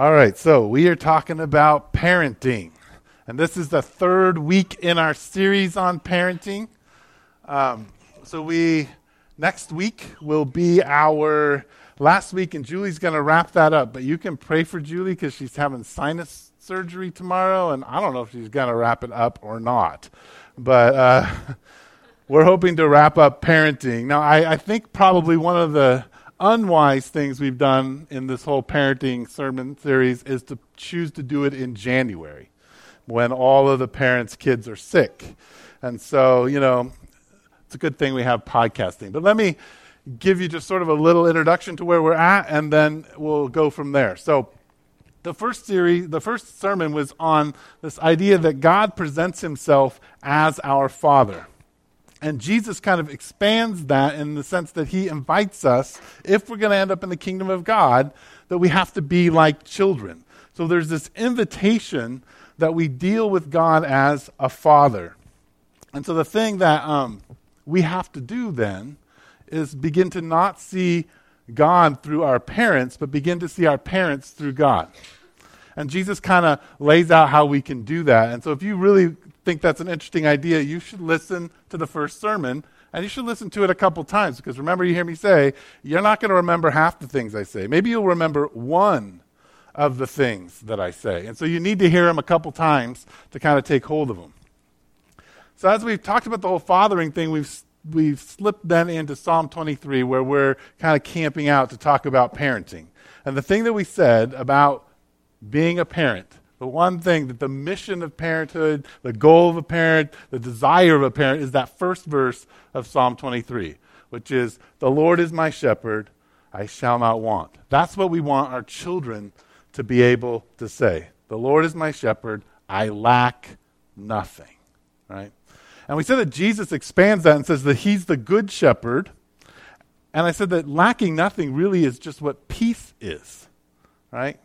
All right, so we are talking about parenting. And this is the third week in our series on parenting. Um, so we next week will be our last week, and Julie's going to wrap that up. But you can pray for Julie because she's having sinus surgery tomorrow, and I don't know if she's going to wrap it up or not. But uh, we're hoping to wrap up parenting. Now, I, I think probably one of the unwise things we've done in this whole parenting sermon series is to choose to do it in January when all of the parents' kids are sick. And so, you know, it's a good thing we have podcasting. But let me give you just sort of a little introduction to where we're at, and then we'll go from there. So, the first series, the first sermon was on this idea that God presents himself as our Father. And Jesus kind of expands that in the sense that he invites us, if we're going to end up in the kingdom of God, that we have to be like children. So there's this invitation that we deal with God as a father. And so the thing that um, we have to do then is begin to not see God through our parents, but begin to see our parents through God. And Jesus kind of lays out how we can do that. And so if you really think that's an interesting idea, you should listen to the first sermon and you should listen to it a couple times because remember, you hear me say, you're not going to remember half the things I say. Maybe you'll remember one of the things that I say. And so you need to hear them a couple times to kind of take hold of them. So as we've talked about the whole fathering thing, we've we've slipped then into Psalm 23 where we're kind of camping out to talk about parenting. And the thing that we said about being a parent the one thing that the mission of parenthood, the goal of a parent, the desire of a parent is that first verse of Psalm 23, which is, The Lord is my shepherd, I shall not want. That's what we want our children to be able to say. The Lord is my shepherd, I lack nothing. Right? And we said that Jesus expands that and says that he's the good shepherd. And I said that lacking nothing really is just what peace is. Right?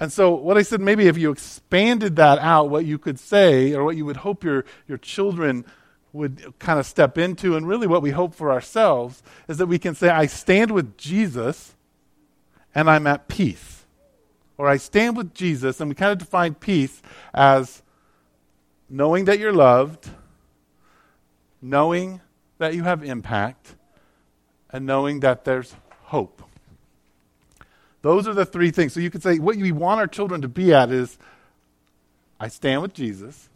And so, what I said, maybe if you expanded that out, what you could say, or what you would hope your, your children would kind of step into, and really what we hope for ourselves, is that we can say, I stand with Jesus and I'm at peace. Or I stand with Jesus, and we kind of define peace as knowing that you're loved, knowing that you have impact, and knowing that there's hope. Those are the three things. So you could say what we want our children to be at is I stand with Jesus.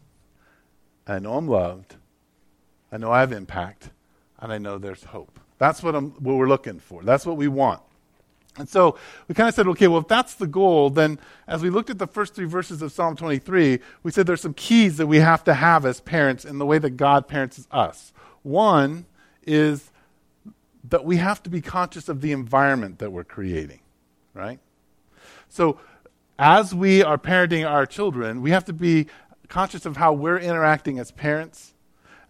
I know I'm loved. I know I have impact. And I know there's hope. That's what, I'm, what we're looking for. That's what we want. And so we kind of said, okay, well, if that's the goal, then as we looked at the first three verses of Psalm 23, we said there's some keys that we have to have as parents in the way that God parents us. One is that we have to be conscious of the environment that we're creating right? So, as we are parenting our children, we have to be conscious of how we're interacting as parents,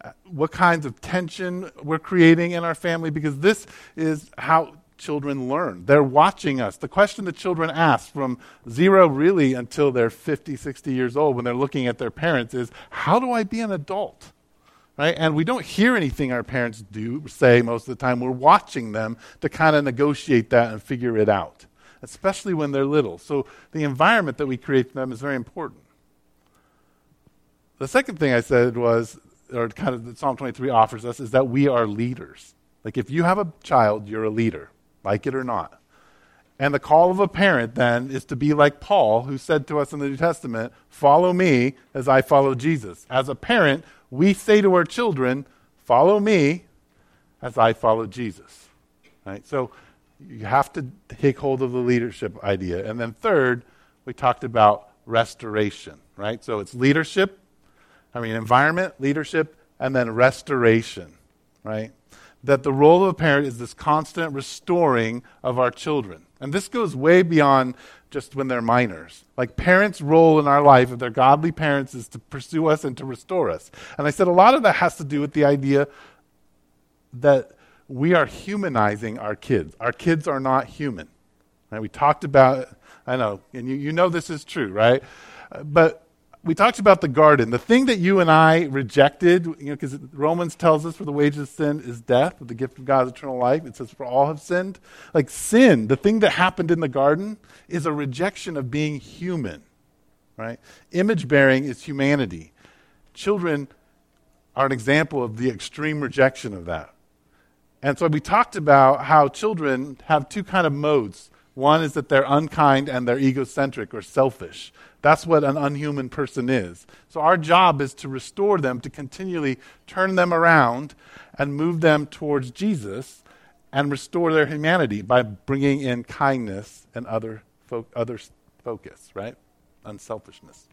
uh, what kinds of tension we're creating in our family, because this is how children learn. They're watching us. The question the children ask from zero really until they're 50, 60 years old when they're looking at their parents is, How do I be an adult? Right? And we don't hear anything our parents do say most of the time. We're watching them to kind of negotiate that and figure it out especially when they're little. So the environment that we create for them is very important. The second thing I said was, or kind of that Psalm 23 offers us, is that we are leaders. Like if you have a child, you're a leader, like it or not. And the call of a parent then is to be like Paul, who said to us in the New Testament, Follow me as I follow Jesus. As a parent, we say to our children, Follow me as I follow Jesus. Right? So you have to take hold of the leadership idea. And then third, we talked about restoration, right? So it's leadership, I mean, environment, leadership, and then restoration, right? That the role of a parent is this constant restoring of our children. And this goes way beyond just when they're minors. Like parents' role in our life, if they're godly parents, is to pursue us and to restore us. And I said a lot of that has to do with the idea that we are humanizing our kids. Our kids are not human. Right? We talked about, I know, and you, you know this is true, right? Uh, but we talked about the garden. The thing that you and I rejected, you know, because Romans tells us for the wages of sin is death, but the gift of God is eternal life. It says for all have sinned. Like sin, the thing that happened in the garden is a rejection of being human, right? Image bearing is humanity. Children are an example of the extreme rejection of that. And so we talked about how children have two kind of modes. One is that they're unkind and they're egocentric or selfish. That's what an unhuman person is. So our job is to restore them, to continually turn them around and move them towards Jesus and restore their humanity by bringing in kindness and other, fo- other focus, right? Unselfishness.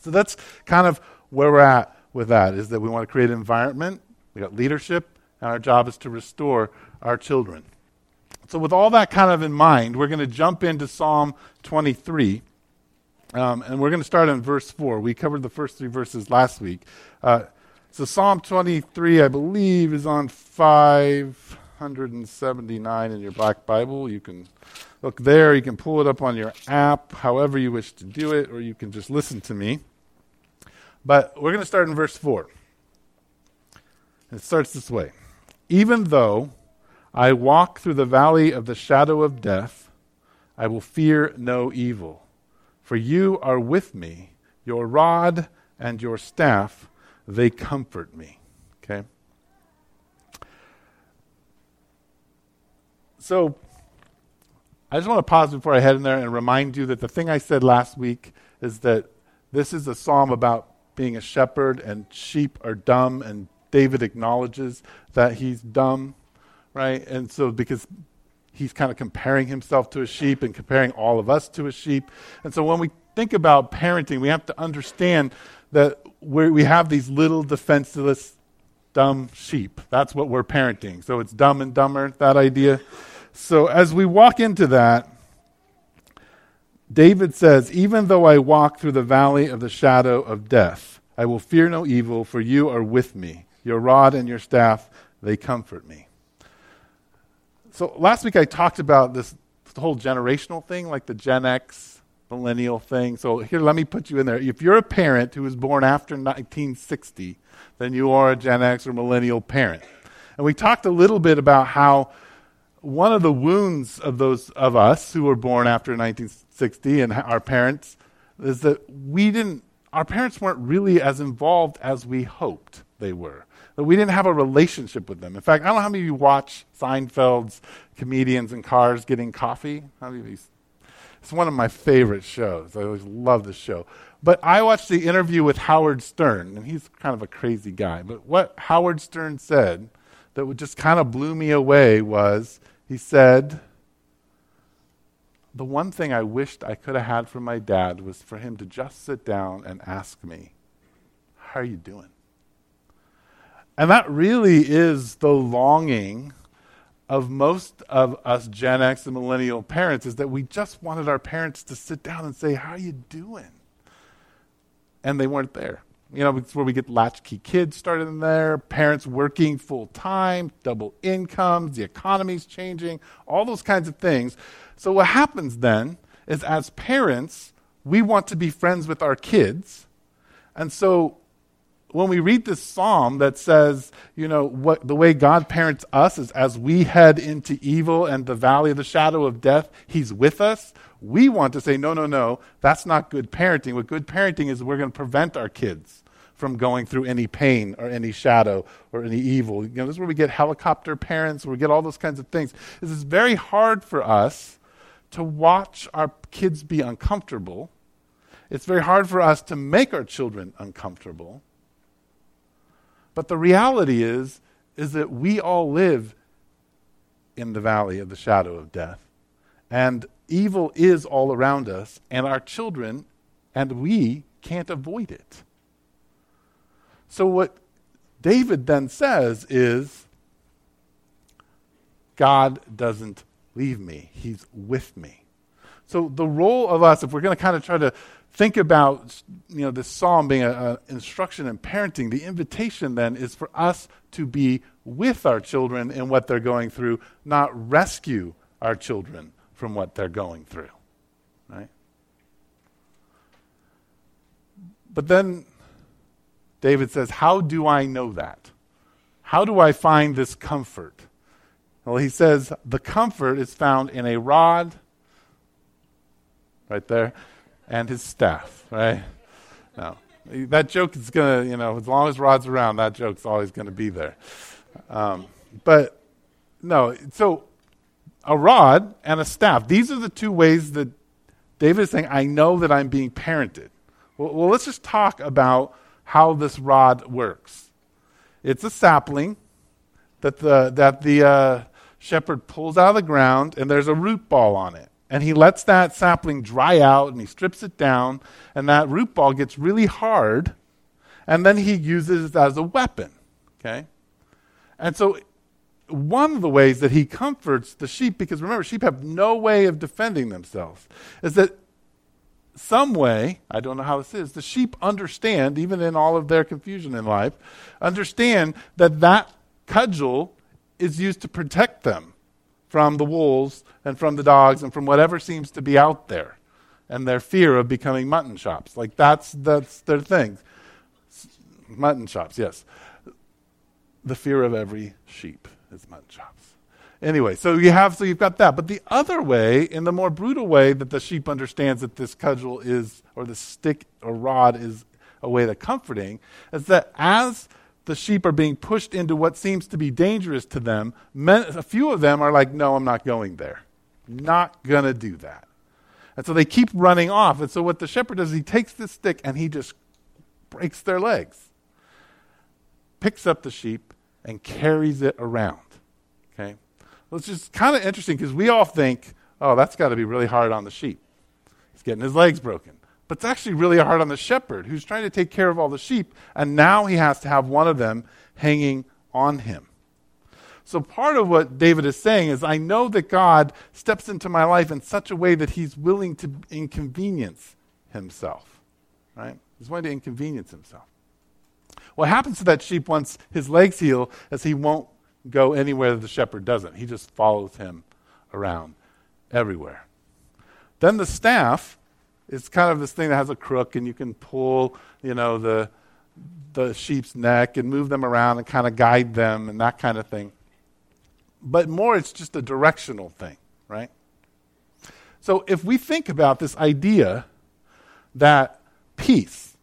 So that's kind of where we're at with that, is that we want to create an environment, we got leadership, and our job is to restore our children. So, with all that kind of in mind, we're going to jump into Psalm 23. Um, and we're going to start in verse 4. We covered the first three verses last week. Uh, so, Psalm 23, I believe, is on 579 in your black Bible. You can look there. You can pull it up on your app, however you wish to do it, or you can just listen to me. But we're going to start in verse 4. It starts this way Even though I walk through the valley of the shadow of death, I will fear no evil, for you are with me. Your rod and your staff, they comfort me. Okay? So, I just want to pause before I head in there and remind you that the thing I said last week is that this is a psalm about being a shepherd and sheep are dumb, and David acknowledges that he's dumb, right? And so, because he's kind of comparing himself to a sheep and comparing all of us to a sheep. And so, when we think about parenting, we have to understand that we have these little defenseless, dumb sheep. That's what we're parenting. So, it's dumb and dumber, that idea. So, as we walk into that, David says, Even though I walk through the valley of the shadow of death, I will fear no evil, for you are with me. Your rod and your staff, they comfort me. So last week I talked about this whole generational thing, like the Gen X millennial thing. So here, let me put you in there. If you're a parent who was born after 1960, then you are a Gen X or millennial parent. And we talked a little bit about how one of the wounds of those of us who were born after 1960 and our parents is that we didn't our parents weren't really as involved as we hoped they were that we didn't have a relationship with them. In fact i don't know how many of you watch seinfeld's comedians in cars getting coffee. How many of you it's one of my favorite shows. I always love this show. But i watched the interview with howard stern and he's kind of a crazy guy. But what howard stern said that just kind of blew me away was he said, The one thing I wished I could have had from my dad was for him to just sit down and ask me, How are you doing? And that really is the longing of most of us Gen X and millennial parents is that we just wanted our parents to sit down and say, How are you doing? And they weren't there. You know, it's where we get latchkey kids started in there, parents working full time, double incomes, the economy's changing, all those kinds of things. So, what happens then is as parents, we want to be friends with our kids. And so, when we read this psalm that says, you know, what, the way God parents us is as we head into evil and the valley of the shadow of death, He's with us. We want to say, no, no, no, that's not good parenting. What good parenting is, we're going to prevent our kids from going through any pain or any shadow or any evil. You know, this is where we get helicopter parents, where we get all those kinds of things. This is very hard for us to watch our kids be uncomfortable. It's very hard for us to make our children uncomfortable. But the reality is, is that we all live in the valley of the shadow of death. And evil is all around us, and our children and we can't avoid it. So, what David then says is God doesn't leave me, He's with me. So, the role of us, if we're going to kind of try to think about you know, this psalm being an instruction in parenting, the invitation then is for us to be with our children in what they're going through, not rescue our children from what they're going through. Right? But then David says, How do I know that? How do I find this comfort? Well, he says, The comfort is found in a rod, right there, and his staff, right? Now, that joke is going to, you know, as long as Rod's around, that joke's always going to be there. Um, but no, so a rod and a staff, these are the two ways that David is saying, I know that I'm being parented. Well, well let's just talk about how this rod works. It's a sapling that the, that the uh, shepherd pulls out of the ground, and there's a root ball on it. And he lets that sapling dry out and he strips it down, and that root ball gets really hard, and then he uses it as a weapon. Okay? And so, one of the ways that he comforts the sheep, because remember, sheep have no way of defending themselves, is that some way, I don't know how this is, the sheep understand, even in all of their confusion in life, understand that that cudgel is used to protect them from the wolves and from the dogs and from whatever seems to be out there and their fear of becoming mutton chops. Like that's, that's their thing. Mutton chops, yes. The fear of every sheep is mutton chops. Anyway, so you have so you've got that. But the other way, in the more brutal way that the sheep understands that this cudgel is or the stick or rod is a way of comforting, is that as the sheep are being pushed into what seems to be dangerous to them, men, a few of them are like, No, I'm not going there. Not gonna do that. And so they keep running off. And so what the shepherd does, is he takes this stick and he just breaks their legs, picks up the sheep, and carries it around. Okay? Well, it's just kind of interesting because we all think, oh, that's got to be really hard on the sheep. He's getting his legs broken. But it's actually really hard on the shepherd who's trying to take care of all the sheep, and now he has to have one of them hanging on him. So, part of what David is saying is, I know that God steps into my life in such a way that he's willing to inconvenience himself. Right? He's willing to inconvenience himself. What happens to that sheep once his legs heal is he won't go anywhere that the shepherd doesn't. He just follows him around everywhere. Then the staff is kind of this thing that has a crook, and you can pull, you know, the the sheep's neck and move them around and kind of guide them and that kind of thing. But more, it's just a directional thing, right? So if we think about this idea that peace,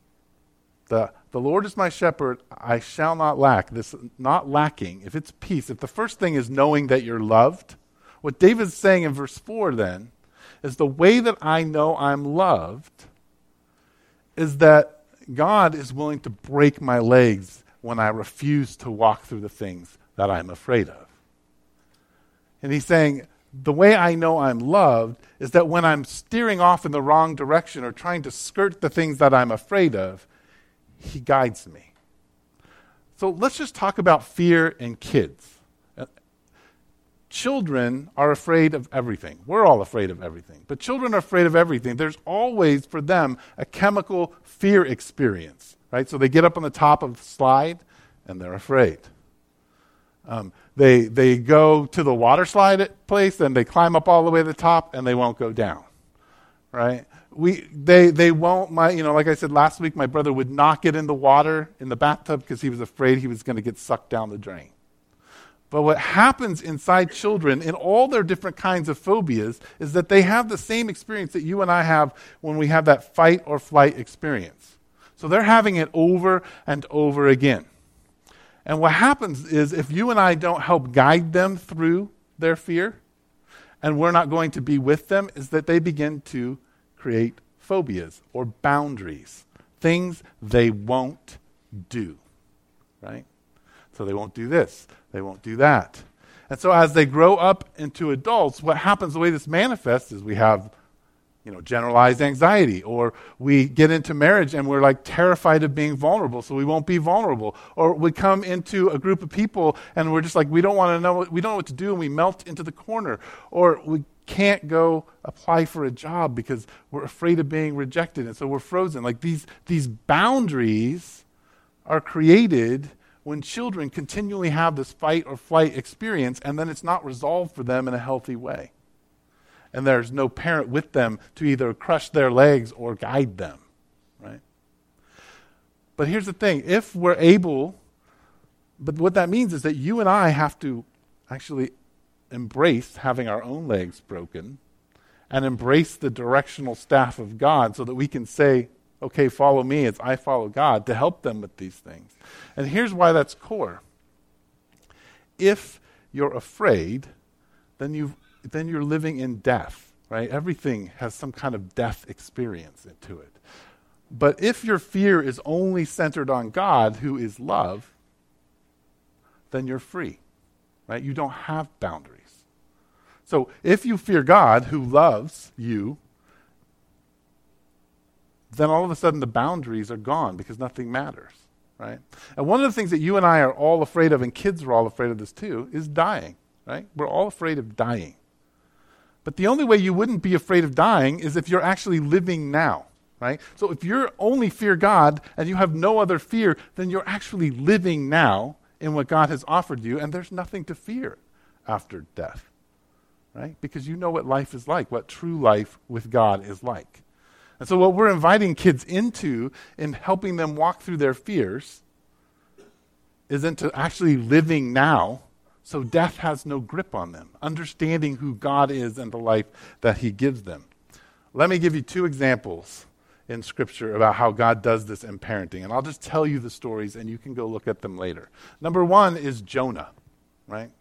the the Lord is my shepherd, I shall not lack. This not lacking, if it's peace, if the first thing is knowing that you're loved, what David's saying in verse 4 then is the way that I know I'm loved is that God is willing to break my legs when I refuse to walk through the things that I'm afraid of. And he's saying, the way I know I'm loved is that when I'm steering off in the wrong direction or trying to skirt the things that I'm afraid of, he guides me. So let's just talk about fear in kids. Children are afraid of everything. We're all afraid of everything. But children are afraid of everything. There's always, for them, a chemical fear experience, right? So they get up on the top of the slide and they're afraid. Um, they, they go to the water slide place and they climb up all the way to the top and they won't go down, right? we, they, they won't, my, you know, like I said last week, my brother would not get in the water in the bathtub because he was afraid he was going to get sucked down the drain. But what happens inside children in all their different kinds of phobias is that they have the same experience that you and I have when we have that fight or flight experience. So they're having it over and over again. And what happens is if you and I don't help guide them through their fear, and we're not going to be with them, is that they begin to create phobias or boundaries, things they won't do, right? So they won't do this, they won't do that. And so as they grow up into adults, what happens, the way this manifests is we have you know, generalized anxiety, or we get into marriage and we're like terrified of being vulnerable, so we won't be vulnerable. Or we come into a group of people and we're just like, we don't want to know, we don't know what to do, and we melt into the corner. Or we can't go apply for a job because we're afraid of being rejected, and so we're frozen. Like these, these boundaries are created when children continually have this fight or flight experience, and then it's not resolved for them in a healthy way. And there's no parent with them to either crush their legs or guide them, right? But here's the thing if we're able, but what that means is that you and I have to actually embrace having our own legs broken and embrace the directional staff of God so that we can say, okay, follow me as I follow God to help them with these things. And here's why that's core. If you're afraid, then, you then you're living in death, right? Everything has some kind of death experience to it. But if your fear is only centered on God, who is love, then you're free, right? You don't have boundaries. So if you fear God, who loves you, then all of a sudden the boundaries are gone because nothing matters, right? And one of the things that you and I are all afraid of, and kids are all afraid of this too, is dying, right? We're all afraid of dying. But the only way you wouldn't be afraid of dying is if you're actually living now right? So if you're only fear God and you have no other fear, then you're actually living now in what God has offered you, and there's nothing to fear after death, right? Because you know what life is like, what true life with God is like. And so, what we're inviting kids into in helping them walk through their fears is into actually living now so death has no grip on them, understanding who God is and the life that He gives them. Let me give you two examples in Scripture about how God does this in parenting. And I'll just tell you the stories and you can go look at them later. Number one is Jonah, right?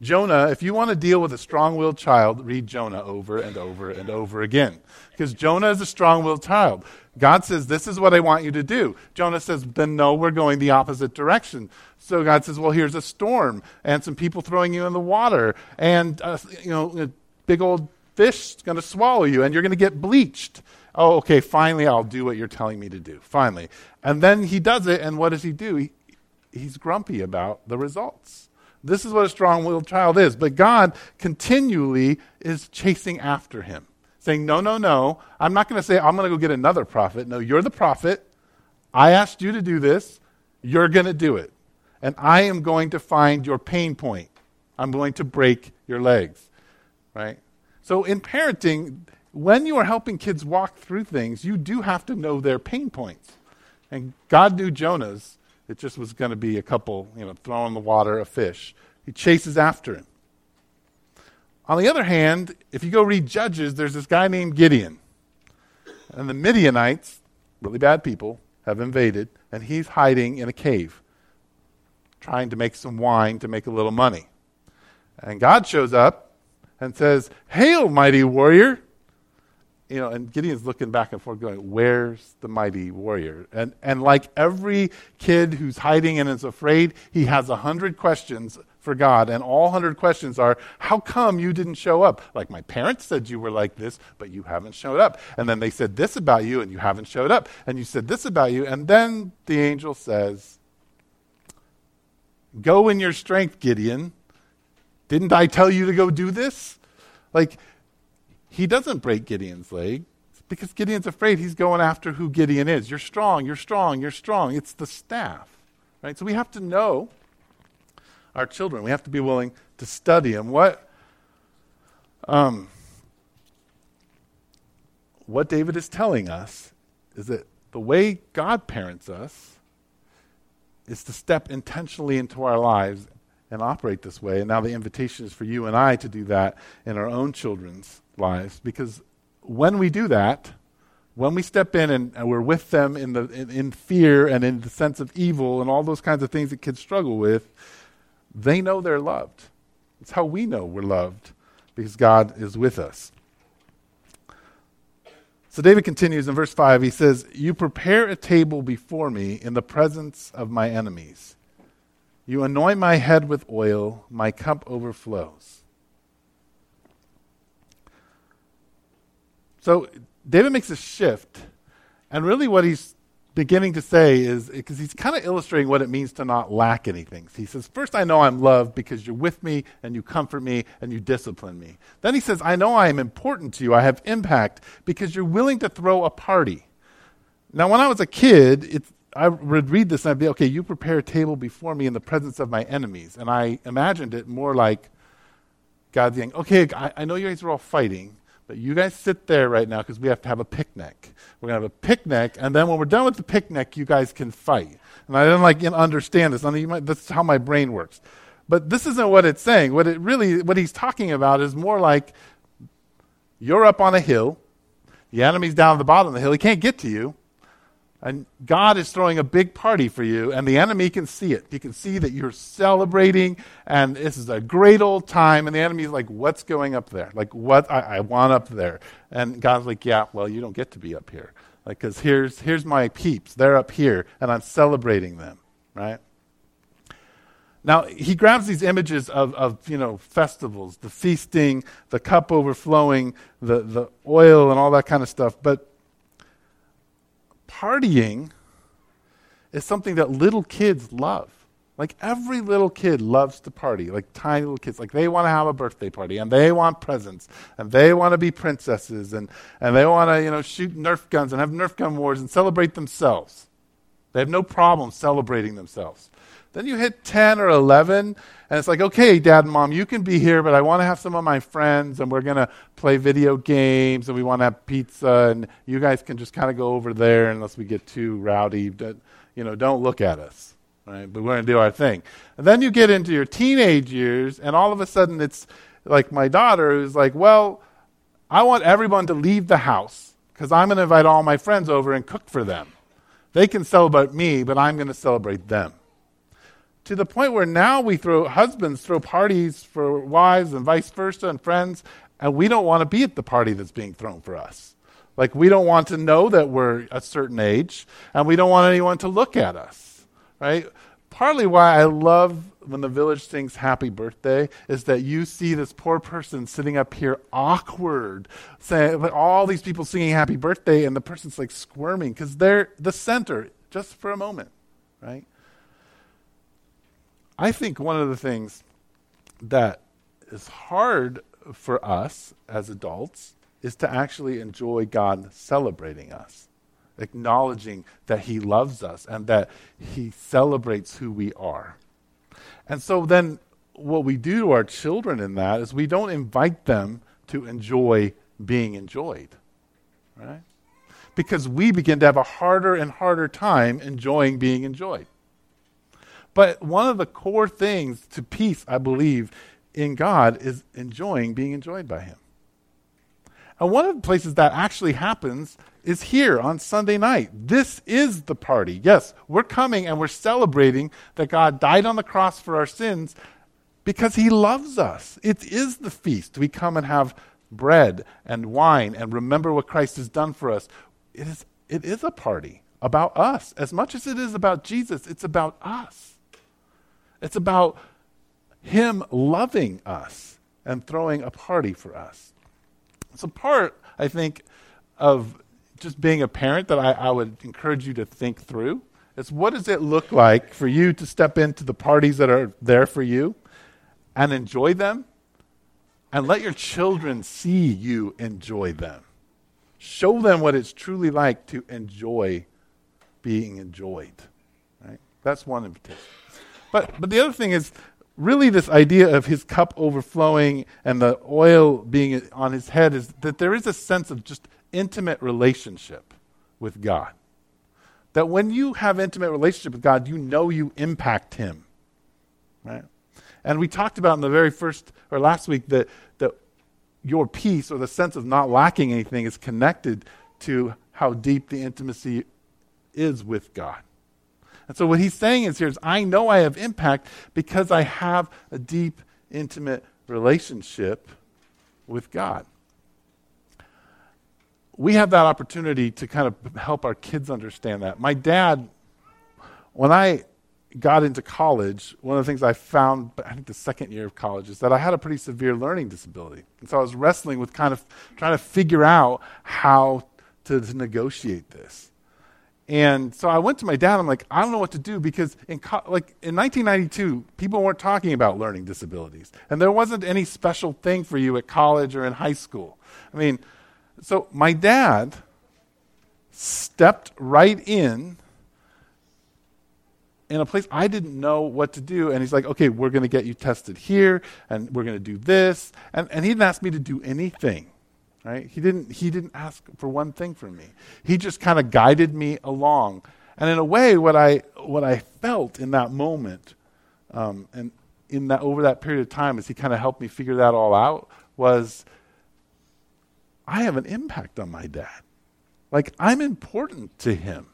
Jonah, if you want to deal with a strong willed child, read Jonah over and over and over again. Because Jonah is a strong willed child. God says, This is what I want you to do. Jonah says, Then no, we're going the opposite direction. So God says, Well, here's a storm and some people throwing you in the water and, uh, you know, a big old fish is going to swallow you and you're going to get bleached oh, okay, finally I'll do what you're telling me to do. Finally. And then he does it, and what does he do? He, he's grumpy about the results. This is what a strong willed child is. But God continually is chasing after him, saying, No, no, no. I'm not going to say, I'm going to go get another prophet. No, you're the prophet. I asked you to do this. You're going to do it. And I am going to find your pain point. I'm going to break your legs. Right? So in parenting, when you are helping kids walk through things, you do have to know their pain points. And God knew Jonah's. It just was going to be a couple, you know, throw in the water, a fish. He chases after him. On the other hand, if you go read Judges, there's this guy named Gideon. And the Midianites, really bad people, have invaded, and he's hiding in a cave, trying to make some wine to make a little money. And God shows up and says, Hail, mighty warrior! You know, and Gideon's looking back and forth, going, "Where's the mighty warrior?" And and like every kid who's hiding and is afraid, he has a hundred questions for God, and all hundred questions are, "How come you didn't show up?" Like my parents said you were like this, but you haven't showed up. And then they said this about you, and you haven't showed up. And you said this about you, and then the angel says, "Go in your strength, Gideon. Didn't I tell you to go do this?" Like he doesn't break Gideon's leg because Gideon's afraid he's going after who Gideon is. You're strong, you're strong, you're strong. It's the staff. Right? So we have to know our children. We have to be willing to study them. What um, what David is telling us is that the way God parents us is to step intentionally into our lives and operate this way. And now the invitation is for you and I to do that in our own children's lives because when we do that, when we step in and, and we're with them in, the, in, in fear and in the sense of evil and all those kinds of things that kids struggle with, they know they're loved. It's how we know we're loved because God is with us. So David continues in verse 5. He says, You prepare a table before me in the presence of my enemies. You anoint my head with oil, my cup overflows. So David makes a shift, and really what he's beginning to say is because he's kind of illustrating what it means to not lack anything. He says, First, I know I'm loved because you're with me and you comfort me and you discipline me. Then he says, I know I am important to you. I have impact because you're willing to throw a party. Now, when I was a kid, I would read this and I'd be, okay, you prepare a table before me in the presence of my enemies. And I imagined it more like God saying, okay, I, I know you guys are all fighting, But you guys sit there right now because we have to have a picnic. We're going to have a picnic, and then when we're done with the picnic, you guys can fight. And I didn't like understand this. I mean, might, that's how my brain works. But this isn't what it's saying. What it really, what he's talking about is more like you're up on a hill, the enemy's down at the bottom of the hill. He can't get to you. And God is throwing a big party for you, and the enemy can see it. He can see that you're celebrating, and this is a great old time. And the enemy's like, What's going up there? Like, what I, I want up there. And God's like, Yeah, well, you don't get to be up here. Like, because here's, here's my peeps. They're up here, and I'm celebrating them, right? Now, he grabs these images of, of you know, festivals, the feasting, the cup overflowing, the, the oil, and all that kind of stuff. But partying is something that little kids love. Like every little kid loves to party, like tiny little kids. Like they want to have a birthday party and they want presents and they want to be princesses and, and they want to, you know, shoot Nerf guns and have Nerf gun wars and celebrate themselves. They have no problem celebrating themselves. Then you hit 10 or 11, and it's like, okay, dad and mom, you can be here, but I want to have some of my friends, and we're going to play video games, and we want to have pizza, and you guys can just kind of go over there unless we get too rowdy. You know, don't look at us, right? But we're going to do our thing. And then you get into your teenage years, and all of a sudden it's like my daughter who's like, well, I want everyone to leave the house because I'm going to invite all my friends over and cook for them. They can celebrate me, but I'm going to celebrate them to the point where now we throw husbands throw parties for wives and vice versa and friends and we don't want to be at the party that's being thrown for us. Like we don't want to know that we're a certain age and we don't want anyone to look at us right? Partly why i love when the village sings happy birthday is that you see this poor person sitting up here awkward saying all these people singing happy birthday and the person's like squirming because they're the center just for a moment right I think one of the things that is hard for us as adults is to actually enjoy God celebrating us, acknowledging that He loves us and that He celebrates who we are. And so then what we do to our children in that is we don't invite them to enjoy being enjoyed, right? Because we begin to have a harder and harder time enjoying being enjoyed. But one of the core things to peace, I believe, in God is enjoying being enjoyed by Him. And one of the places that actually happens is here on Sunday night. This is the party. Yes, we're coming and we're celebrating that God died on the cross for our sins because He loves us. It is the feast. We come and have bread and wine and remember what Christ has done for us. It is, it is a party about us. As much as it is about Jesus, it's about us. It's about Him loving us and throwing a party for us. So, part, I think, of just being a parent that I, I would encourage you to think through is what does it look like for you to step into the parties that are there for you and enjoy them and let your children see you enjoy them. Show them what it's truly like to enjoy being enjoyed. Right? That's one invitation. But, but the other thing is really this idea of his cup overflowing and the oil being on his head is that there is a sense of just intimate relationship with God. That when you have intimate relationship with God, you know you impact him. Right? And we talked about in the very first or last week that, that your peace or the sense of not lacking anything is connected to how deep the intimacy is with God. And so what he's saying is here is I know I have impact because I have a deep, intimate relationship with God. We have that opportunity to kind of help our kids understand that. My dad, when I got into college, one of the things I found, I think the second year of college, is that I had a pretty severe learning disability. And so I was wrestling with kind of trying to figure out how to, to negotiate this. And so I went to my dad. I'm like, I don't know what to do because in co- like in 1992, people weren't talking about learning disabilities, and there wasn't any special thing for you at college or in high school. I mean, so my dad stepped right in in a place I didn't know what to do, and he's like, "Okay, we're going to get you tested here, and we're going to do this," and and he didn't ask me to do anything. Right? He didn't he didn't ask for one thing from me. He just kind of guided me along. And in a way, what I what I felt in that moment, um, and in that over that period of time, as he kind of helped me figure that all out, was I have an impact on my dad. Like I'm important to him.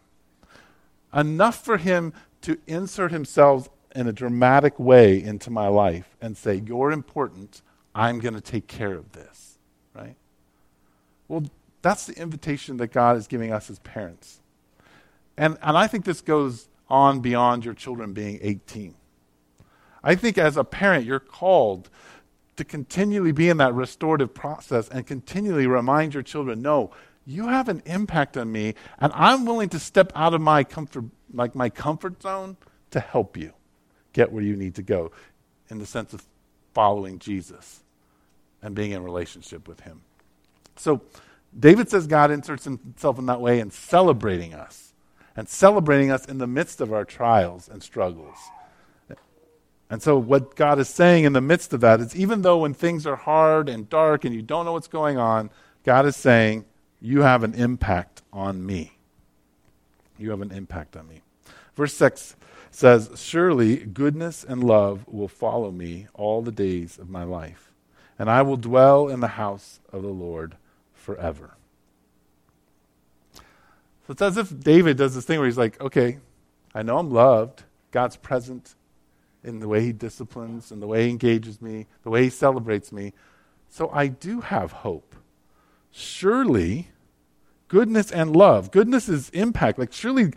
Enough for him to insert himself in a dramatic way into my life and say, You're important. I'm going to take care of this. Right? Well, that's the invitation that God is giving us as parents. And, and I think this goes on beyond your children being 18. I think as a parent, you're called to continually be in that restorative process and continually remind your children no, you have an impact on me, and I'm willing to step out of my comfort, like my comfort zone to help you get where you need to go in the sense of following Jesus and being in relationship with him. So David says God inserts himself in that way and celebrating us and celebrating us in the midst of our trials and struggles. And so, what God is saying in the midst of that is even though when things are hard and dark and you don't know what's going on, God is saying, You have an impact on me. You have an impact on me. Verse 6 says, Surely goodness and love will follow me all the days of my life, and I will dwell in the house of the Lord forever. So it's as if David does this thing where he's like, okay, I know I'm loved. God's present in the way he disciplines and the way he engages me, the way he celebrates me. So I do have hope. Surely, goodness and love, goodness is impact. Like, surely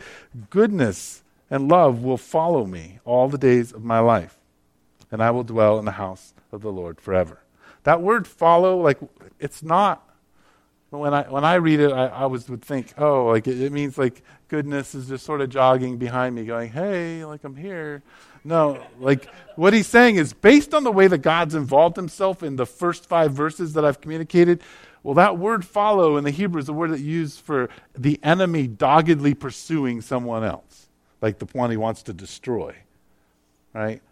goodness and love will follow me all the days of my life, and I will dwell in the house of the Lord forever. That word follow, like, it's not when I when I read it, I, I was would think, oh, like it, it, means like goodness is just sort of jogging behind me, going, hey, like I'm here. No, like what he's saying is based on the way that God's involved himself in the first five verses that I've communicated. Well, that word follow in the Hebrew is a word that used for the enemy doggedly pursuing someone else, like the one he wants to destroy. Right?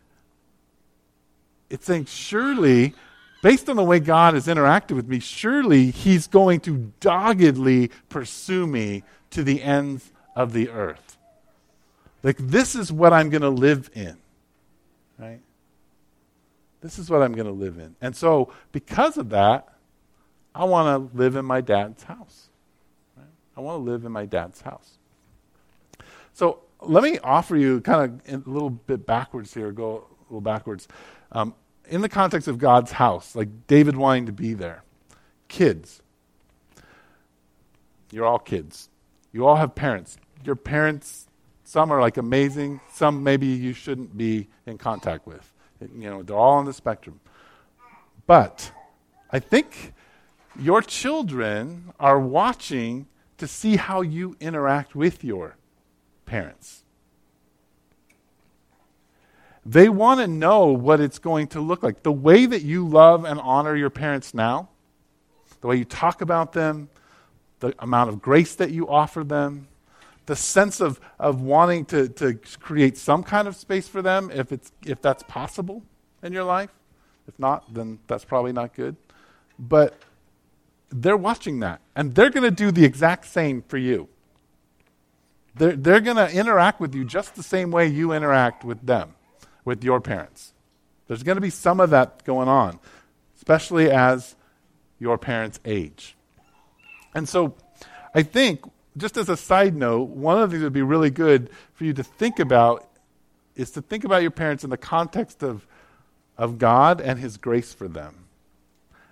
It's saying, surely based on the way God has interacted with me, surely He's going to doggedly pursue me to the ends of the earth. Like, this is what I'm going to live in, right? This is what I'm going to live in. And so, because of that, I want to live in my dad's house. Right? I want to live in my dad's house. So, let me offer you kind of a little bit backwards here, go a little backwards. Um, in the context of God's house, like David wanting to be there. Kids. You're all kids. You all have parents. Your parents, some are like amazing, some maybe you shouldn't be in contact with. You know, they're all on the spectrum. But I think your children are watching to see how you interact with your parents. They want to know what it's going to look like. The way that you love and honor your parents now, the way you talk about them, the amount of grace that you offer them, the sense of, of wanting to, to create some kind of space for them if, it's, if that's possible in your life. If not, then that's probably not good. But they're watching that, and they're going to do the exact same for you. They're, they're going to interact with you just the same way you interact with them with your parents. There's going to be some of that going on, especially as your parents age. And so I think, just as a side note, one of the things that would be really good for you to think about is to think about your parents in the context of, of God and His grace for them.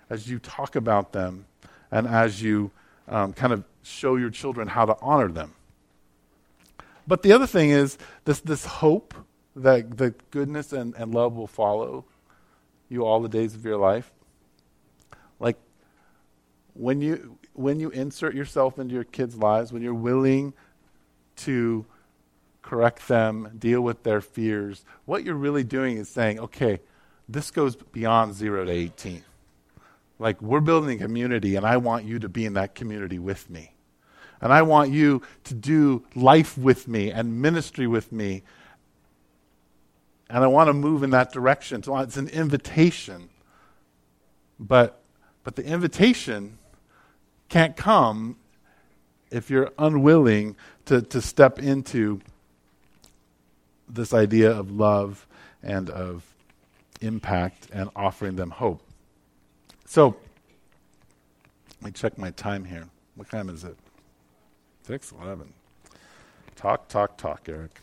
As you talk about them and as you um, kind of show your children how to honor them. But the other thing is this, this hope that the goodness and, and love will follow you all the days of your life. Like when you when you insert yourself into your kids' lives, when you're willing to correct them, deal with their fears, what you're really doing is saying, okay, this goes beyond zero to 18. Like, we're building a community, and I want you to be in that community with me. And I want you to do life with me and ministry with me and I want to move in that direction. So it's an invitation. But, but the invitation can't come if you're unwilling to, to step into this idea of love and of impact and offering them hope. So, let me check my time here. What time is it? 6:11. Talk, talk, talk, Eric.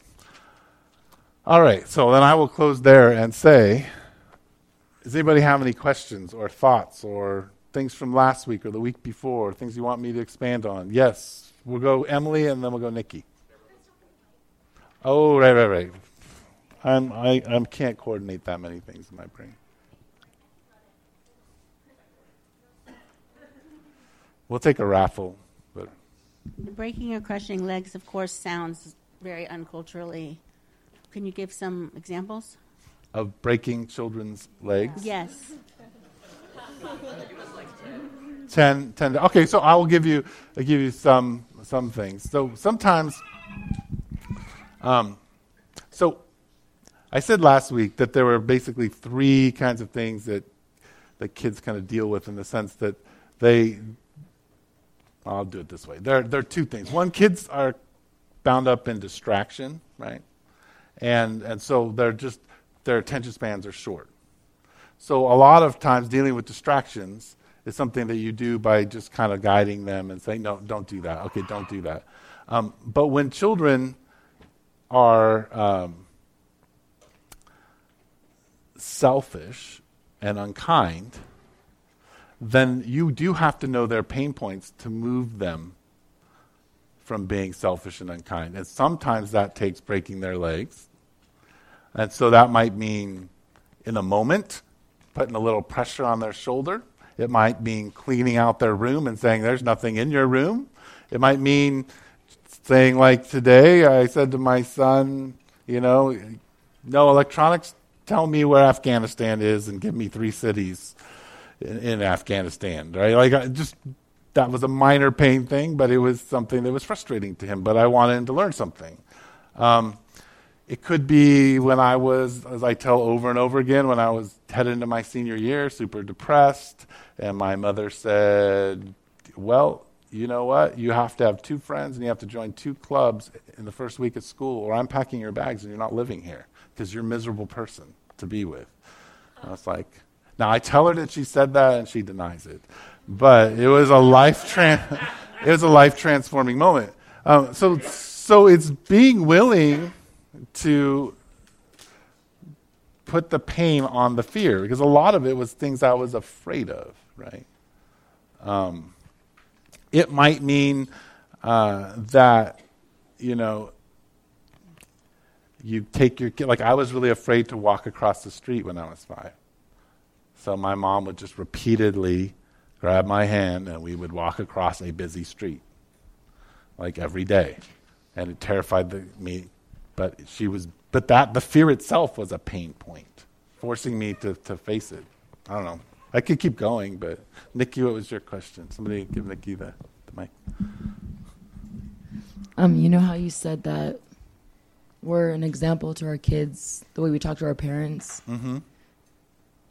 All right, so then I will close there and say, does anybody have any questions or thoughts or things from last week or the week before, things you want me to expand on? Yes, we'll go Emily and then we'll go Nikki. Oh, right, right, right. I'm, I I can't coordinate that many things in my brain. We'll take a raffle. But breaking or crushing legs, of course, sounds very unculturally. Can you give some examples? Of breaking children's legs? Yes. ten, ten. Okay, so I will give you, I'll give you some some things. So sometimes, um, so I said last week that there were basically three kinds of things that that kids kind of deal with in the sense that they. I'll do it this way. There, there are two things. One, kids are bound up in distraction, right? And and so they're just their attention spans are short. So a lot of times dealing with distractions is something that you do by just kind of guiding them and saying, no, don't do that. Okay, don't do that. Um, but when children are um, selfish and unkind, then you do have to know their pain points to move them from being selfish and unkind. And sometimes that takes breaking their legs. And so that might mean in a moment, putting a little pressure on their shoulder. It might mean cleaning out their room and saying, There's nothing in your room. It might mean saying, like today, I said to my son, You know, no electronics, tell me where Afghanistan is and give me three cities in, in Afghanistan, right? Like, I just that was a minor pain thing, but it was something that was frustrating to him. But I wanted him to learn something. Um, it could be when I was, as I tell over and over again, when I was headed into my senior year, super depressed, and my mother said, Well, you know what? You have to have two friends and you have to join two clubs in the first week of school, or I'm packing your bags and you're not living here because you're a miserable person to be with. And I was like, Now I tell her that she said that and she denies it. But it was a life, tran- it was a life transforming moment. Um, so, so it's being willing to put the pain on the fear because a lot of it was things I was afraid of, right? Um, it might mean uh, that, you know, you take your kid, like I was really afraid to walk across the street when I was five. So my mom would just repeatedly grab my hand and we would walk across a busy street, like every day. And it terrified the, me but she was, but that, the fear itself was a pain point, forcing me to, to face it. I don't know. I could keep going, but Nikki, what was your question? Somebody give Nikki the, the mic. Um, you know how you said that we're an example to our kids, the way we talk to our parents. Mm-hmm.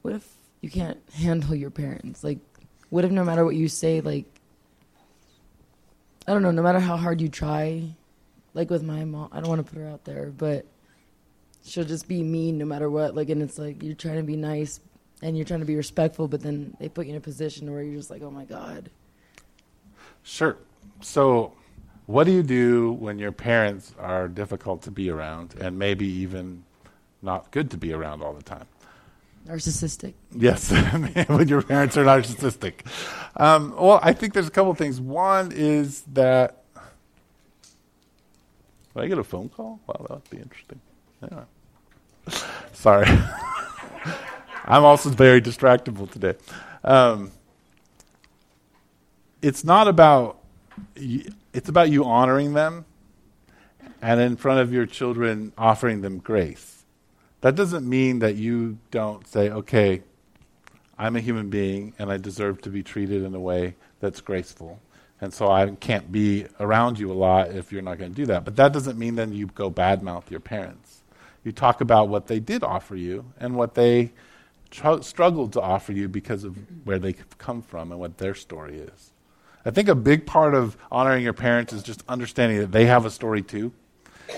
What if you can't handle your parents? Like, what if no matter what you say, like, I don't know, no matter how hard you try, like with my mom, I don't want to put her out there, but she'll just be mean no matter what. Like, and it's like you're trying to be nice and you're trying to be respectful, but then they put you in a position where you're just like, oh my god. Sure. So, what do you do when your parents are difficult to be around and maybe even not good to be around all the time? Narcissistic. Yes, when your parents are narcissistic. Um, well, I think there's a couple of things. One is that did I get a phone call? Wow, that would be interesting. Yeah. Sorry. I'm also very distractible today. Um, it's not about, it's about you honoring them and in front of your children offering them grace. That doesn't mean that you don't say, okay, I'm a human being and I deserve to be treated in a way that's graceful. And so I can't be around you a lot if you're not going to do that. But that doesn't mean then you go badmouth your parents. You talk about what they did offer you and what they tr- struggled to offer you because of where they come from and what their story is. I think a big part of honoring your parents is just understanding that they have a story too,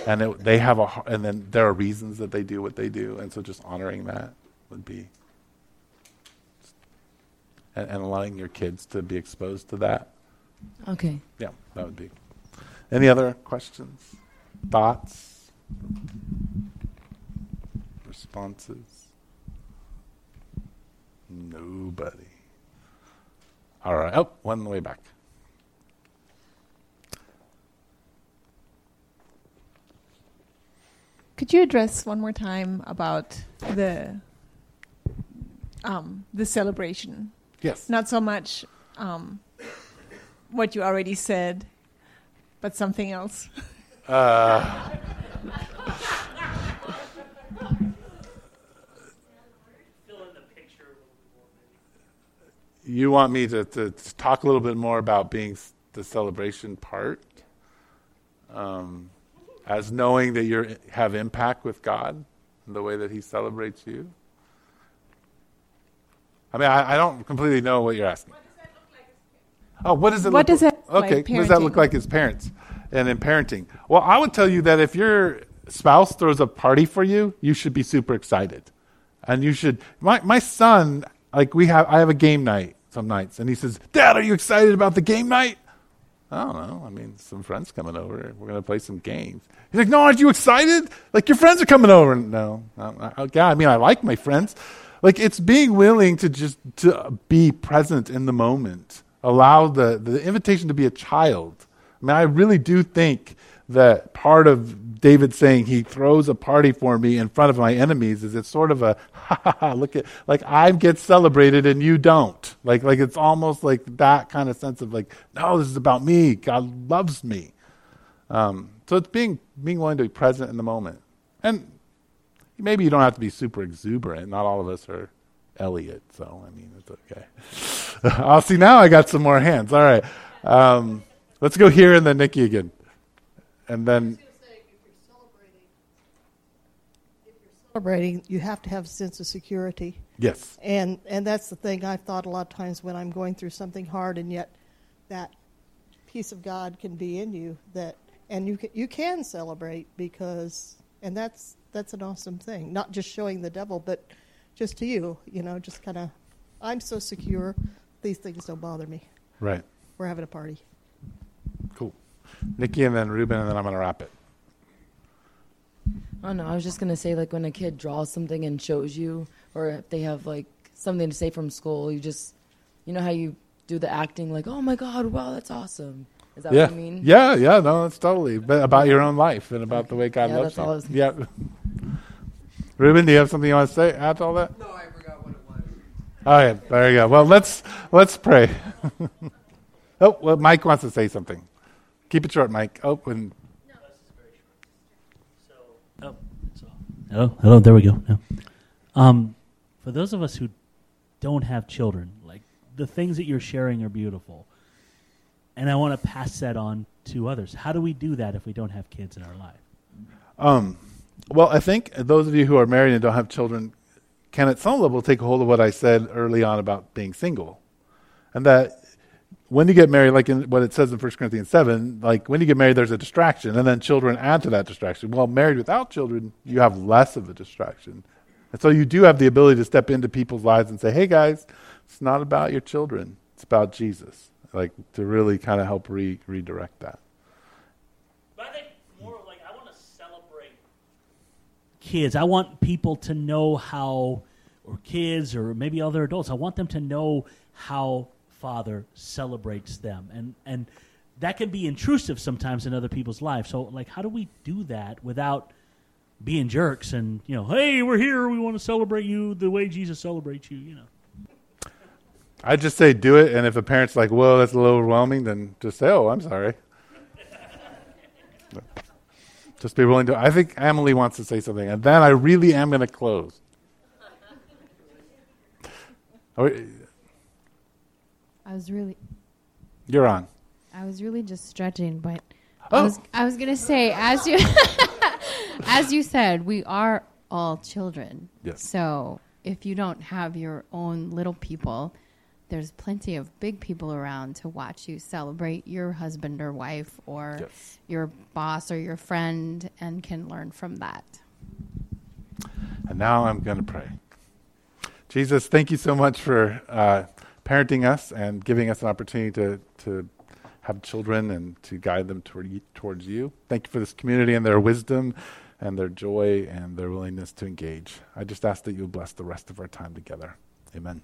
and it, they have a, and then there are reasons that they do what they do, and so just honoring that would be, and, and allowing your kids to be exposed to that. Okay. Yeah, that would be. Any other questions, thoughts, responses? Nobody. All right. Oh, one way back. Could you address one more time about the um, the celebration? Yes. Not so much um, what you already said, but something else. Uh, you want me to, to, to, talk a little bit more about being the celebration part, um, as knowing that you have impact with God the way that He celebrates you. I mean, I, I don't completely know what you're asking. Oh, what does it What look does it look Okay, like what does that look like as parents and in parenting? Well, I would tell you that if your spouse throws a party for you, you should be super excited. And you should my my son, like we have I have a game night some nights and he says, "Dad, are you excited about the game night?" I don't know. I mean, some friends coming over. We're going to play some games. He's like, "No, aren't you excited? Like your friends are coming over." And no. I, I, yeah, I mean, I like my friends. Like it's being willing to just to be present in the moment. Allow the the invitation to be a child. I mean, I really do think that part of David saying he throws a party for me in front of my enemies is it's sort of a ha ha ha look at like I get celebrated and you don't. Like like it's almost like that kind of sense of like no, this is about me. God loves me. Um, so it's being being willing to be present in the moment. And maybe you don't have to be super exuberant. Not all of us are Elliot, so I mean it's okay. I'll see now. I got some more hands. All right, um, let's go here and then Nikki again, and then Say, if you're celebrating, if you're celebrating, you have to have a sense of security. yes, And and that's the thing I've thought a lot of times when I'm going through something hard, and yet that peace of God can be in you. That and you can, you can celebrate because and that's that's an awesome thing. Not just showing the devil, but just to you. You know, just kind of I'm so secure. These things don't bother me. right, We're having a party. cool. Nikki and then Ruben, and then I'm gonna wrap it. Oh no, I was just gonna say like when a kid draws something and shows you, or if they have like something to say from school, you just, you know how you do the acting like, oh my god, wow, that's awesome. Is that yeah, what you mean? yeah, yeah. No, that's totally but about your own life and about the way God Yeah, loves that's all I was- you. Yeah. Ruben, do you have something you want to say? Add to all that? No, I forgot what it was. All right, there you go. Well, let's let's pray. oh, well, Mike wants to say something. Keep it short, Mike. Oh, and Oh, so, hello, hello. There we go. No. Um, for those of us who don't have children, like the things that you're sharing are beautiful, and I want to pass that on to others. How do we do that if we don't have kids in our life? Um, well, I think those of you who are married and don't have children can, at some level, take hold of what I said early on about being single, and that when you get married, like in what it says in 1 Corinthians seven, like when you get married, there's a distraction, and then children add to that distraction. Well, married without children, you have less of a distraction, and so you do have the ability to step into people's lives and say, "Hey, guys, it's not about your children; it's about Jesus." Like to really kind of help re- redirect that. But I think more like I want to celebrate kids. I want people to know how, or kids, or maybe other adults. I want them to know how Father celebrates them, and and that can be intrusive sometimes in other people's lives. So, like, how do we do that without being jerks and you know, hey, we're here, we want to celebrate you the way Jesus celebrates you, you know? I'd just say do it, and if a parent's like, "Whoa, that's a little overwhelming," then just say, "Oh, I'm sorry." Just be willing to. I think Emily wants to say something, and then I really am going to close. I was really, You're on. I was really just stretching, but Oh. I was, I was gonna say, as you, as you said, we are all children. Yes. So if you don't have your own little people, there's plenty of big people around to watch you celebrate your husband or wife or Yes. your boss or your friend and can learn from that. And now I'm going to pray. Jesus, thank you so much for uh, parenting us and giving us an opportunity to, to have children and to guide them toward, towards you. Thank you for this community and their wisdom and their joy and their willingness to engage. I just ask that you bless the rest of our time together. Amen.